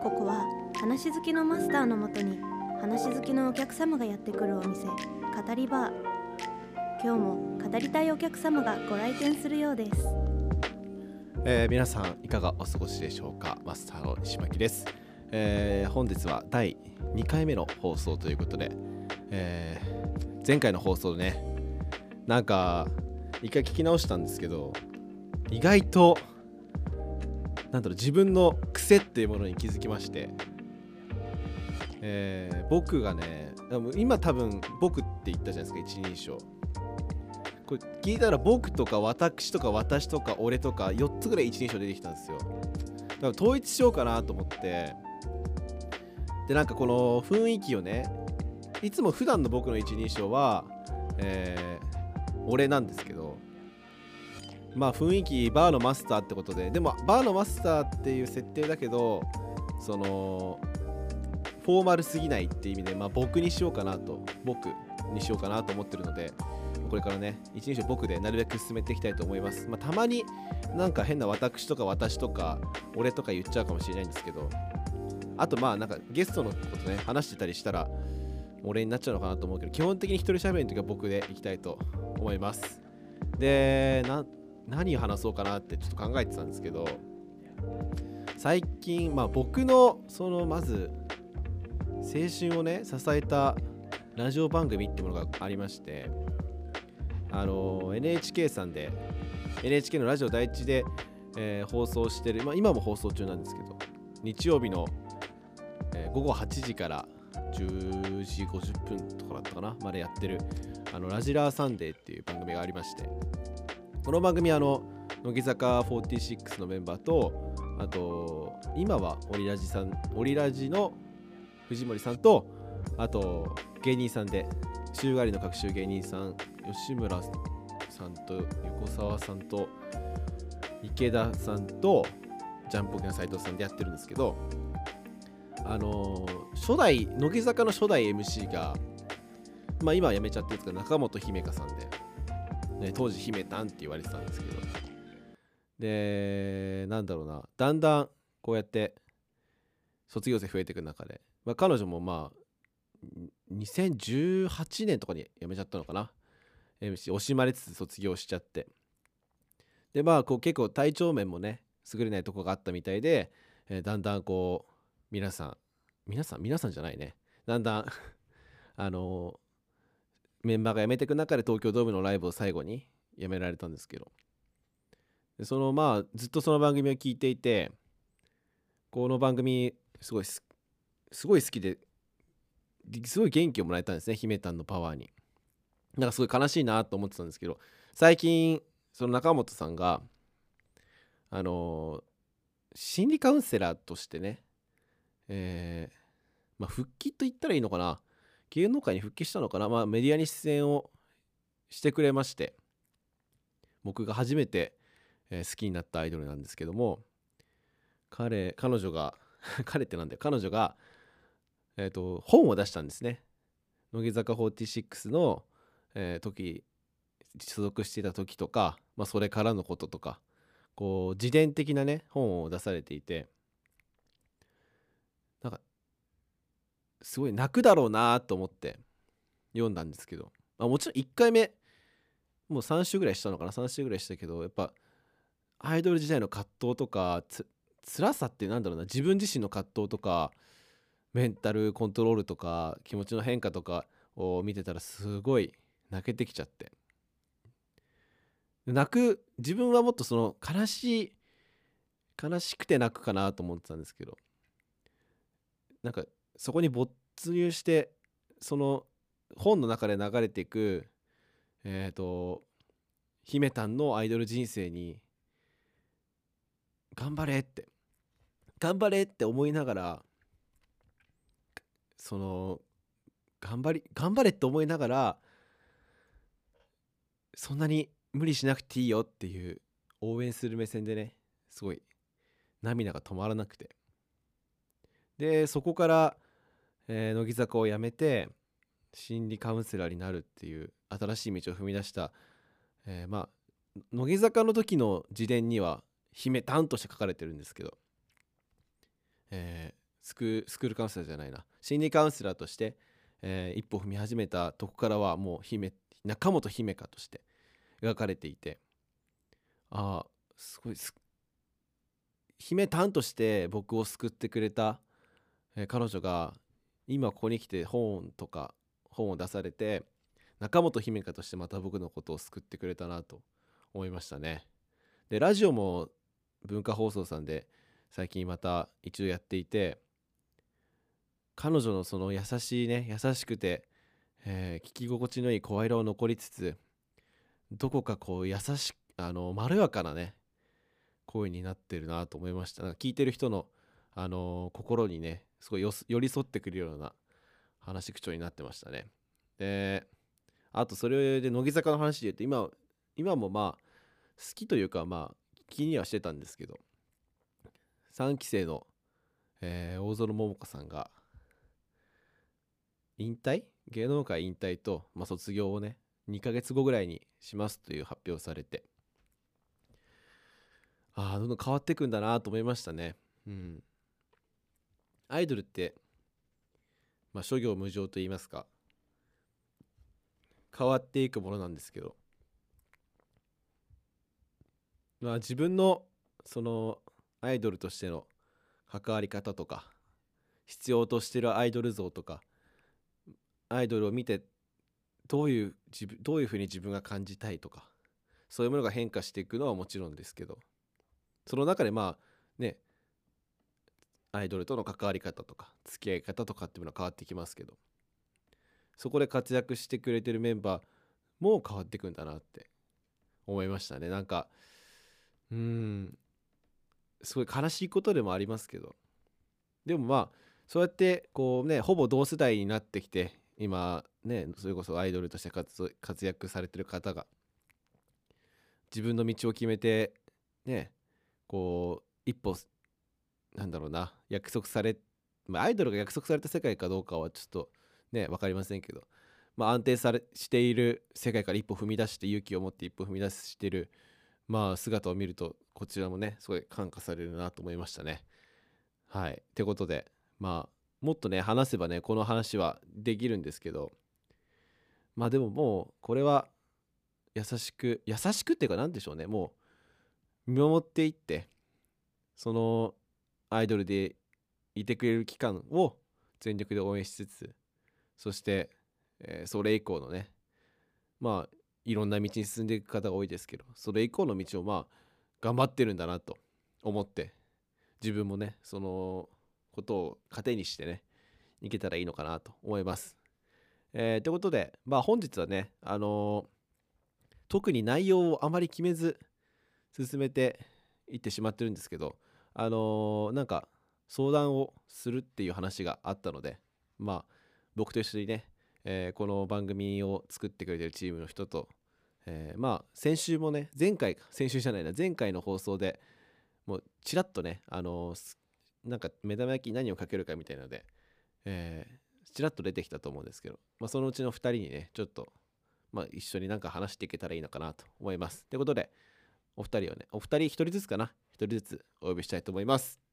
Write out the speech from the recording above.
ここは話好きのマスターのもとに話好きのお客様がやってくるお店語りバー。今日も語りたいお客様がご来店するようです。えー皆さんいかがお過ごしでしょうか？マスターの西巻です、えー本日は第2回目の放送ということで、えー前回の放送でねなんか一回聞き直したんですけど意外となんだろう自分の癖っていうものに気づきまして、えー僕がね今多分僕って言ったじゃないですか一人称。これ聞いたら僕とか私とか私とか俺とか4つぐらい一人称出てきたんですよ。だから統一しようかなと思ってでなんかこの雰囲気をねいつも普段の僕の一人称は、えー俺なんですけどまあ雰囲気バーのマスターってことででもバーのマスターっていう設定だけどそのフォーマルすぎないっていう意味で、まあ、僕にしようかなと僕にしようかなと思ってるのでこれからね一人称僕でなるべく進めていきたいと思います、まあ、たまになんか変な私とか私とか俺とか言っちゃうかもしれないんですけどあとまあなんかゲストのことね話してたりしたら俺になっちゃうのかなと思うけど基本的に一人喋りの時は僕でいきたいと思います。で何話そうかなってちょっと考えてたんですけど最近まあ僕のそのまず青春をね支えたラジオ番組ってものがありましてあの NHK さんで NHK のラジオ第一で、えー放送してる、まあ、今も放送中なんですけど日曜日の、えー午後8時から10時50分とかだったかなまでやってるあのラジラーサンデーっていう番組がありましてこの番組あの乃木坂46のメンバーとあと今はオリラジさんオリラジの藤森さんとあと芸人さんで週替わりの各週芸人さん吉村さんと横澤さんと池田さんとジャンポケの斉藤さんでやってるんですけどあの初代乃木坂の初代 MC がまあ今は辞めちゃってるんですけど中本姫香さんで、ね、当時姫たんって言われてたんですけど。でなんだろうなだんだんこうやって卒業生増えていく中で、まあ、彼女もまあ2018年とかに辞めちゃったのかな。MC 惜しまれつつ卒業しちゃって。でまあこう結構体調面もね優れないとこがあったみたいで、えーだんだんこう皆さん皆さん皆さんじゃないね。だんだん あのメンバーが辞めていく中で東京ドームのライブを最後に辞められたんですけど。そのまあずっとその番組を聞いていてこの番組すごいすごい好きですごい元気をもらえたんですね姫たんのパワーに。なんかすごい悲しいなと思ってたんですけど最近その中本さんがあの心理カウンセラーとしてねえーまあ復帰と言ったらいいのかな。芸能界に復帰したのかな。まあメディアに出演をしてくれまして僕が初めて、えー好きになったアイドルなんですけども彼彼女が 彼ってなんだよ。彼女がえっ、と本を出したんですね。乃木坂46の、えー時所属していた時とか、まあ、それからのこととかこう自伝的なね本を出されていてなんかすごい泣くだろうなと思って読んだんですけど、まあ、もちろん1回目もう3週ぐらいしたのかな？3週ぐらいしたけどやっぱアイドル時代の葛藤とかつ辛さってなんだろうな？自分自身の葛藤とかメンタルコントロールとか気持ちの変化とかを見てたらすごい泣けてきちゃって。泣く自分はもっとその悲しい悲しくて泣くかなと思ってたんですけど。なんかそこに没入してその本の中で流れていくえっ、と姫たんのアイドル人生に頑張れって頑張れって思いながらその頑張り頑張れって思いながらそんなに無理しなくていいよっていう応援する目線でねすごい涙が止まらなくて。でそこから、えー乃木坂を辞めて心理カウンセラーになるっていう新しい道を踏み出した、えーまあ乃木坂の時の自伝には「姫たん」として書かれてるんですけど、えースクスクールカウンセラーじゃないな。心理カウンセラーとして、えー一歩踏み始めたとこからはもう姫中本姫香として描かれていてああすごいす姫たんとして僕を救ってくれた、えー彼女が今ここに来て本とか本を出されて中本姫香としてまた僕のことを救ってくれたなと思いましたね。でラジオも文化放送さんで最近また一度やっていて彼女のその優しいね優しくて、えー聞き心地のいい声色を残りつつどこかこう優しあのまろやかなね声になってるなと思いました。なんか聞いてる人の、あの心にねすごい寄り添ってくるような話口調になってましたね。であとそれで乃木坂の話で言うと今今もまあ好きというかまあ気にはしてたんですけど3期生の、えー大園桃子さんが引退？芸能界引退と、まあ、卒業をね2ヶ月後ぐらいにしますという発表されてああどんどん変わってくんだなと思いましたね。うん。アイドルってまあ諸行無常と言いますか変わっていくものなんですけどまあ自分のそのアイドルとしての関わり方とか必要としてるアイドル像とかアイドルを見てどういう自分どういうふうに自分が感じたいとかそういうものが変化していくのはもちろんですけどその中でまあアイドルとの関わり方とか付き合い方とかっていうのは変わってきますけど。そこで活躍してくれてるメンバーも変わっていくんだなって思いましたね。なんかうーんすごい悲しいことでもありますけど。でもまあそうやってこうねほぼ同世代になってきて今ねそれこそアイドルとして活活躍されてる方が自分の道を決めてねこう一歩なんだろうな約束されまあアイドルが約束された世界かどうかはちょっとね分かりませんけどまあ安定されしている世界から一歩踏み出して勇気を持って一歩踏み出してるまあ姿を見るとこちらもねすごい感化されるなと思いましたね。はい。ってことでまあもっとね話せばねこの話はできるんですけどまあでももうこれは優しく優しくっていうか何でしょうねもう見守っていってそのアイドルでいてくれる期間を全力で応援しつつそして、えーそれ以降のねまあいろんな道に進んでいく方が多いですけどそれ以降の道をまあ頑張ってるんだなと思って自分もねそのことを糧にしてねいけたらいいのかなと思います。えーということでまあ本日はねあのー特に内容をあまり決めず進めていってしまってるんですけどあのーなんか相談をするっていう話があったのでまあ僕と一緒にね、えーこの番組を作ってくれてるチームの人と、えーまあ先週もね前回先週じゃないな前回の放送でもうちらっとねあのーなんか目玉焼きに何をかけるかみたいなので、えーちらっと出てきたと思うんですけど、まあ、そのうちの2人にねちょっと、まあ、一緒になんか話していけたらいいのかなと思います。ということでお二人をねお二人一人ずつかな人ずつお呼びしたいと思います。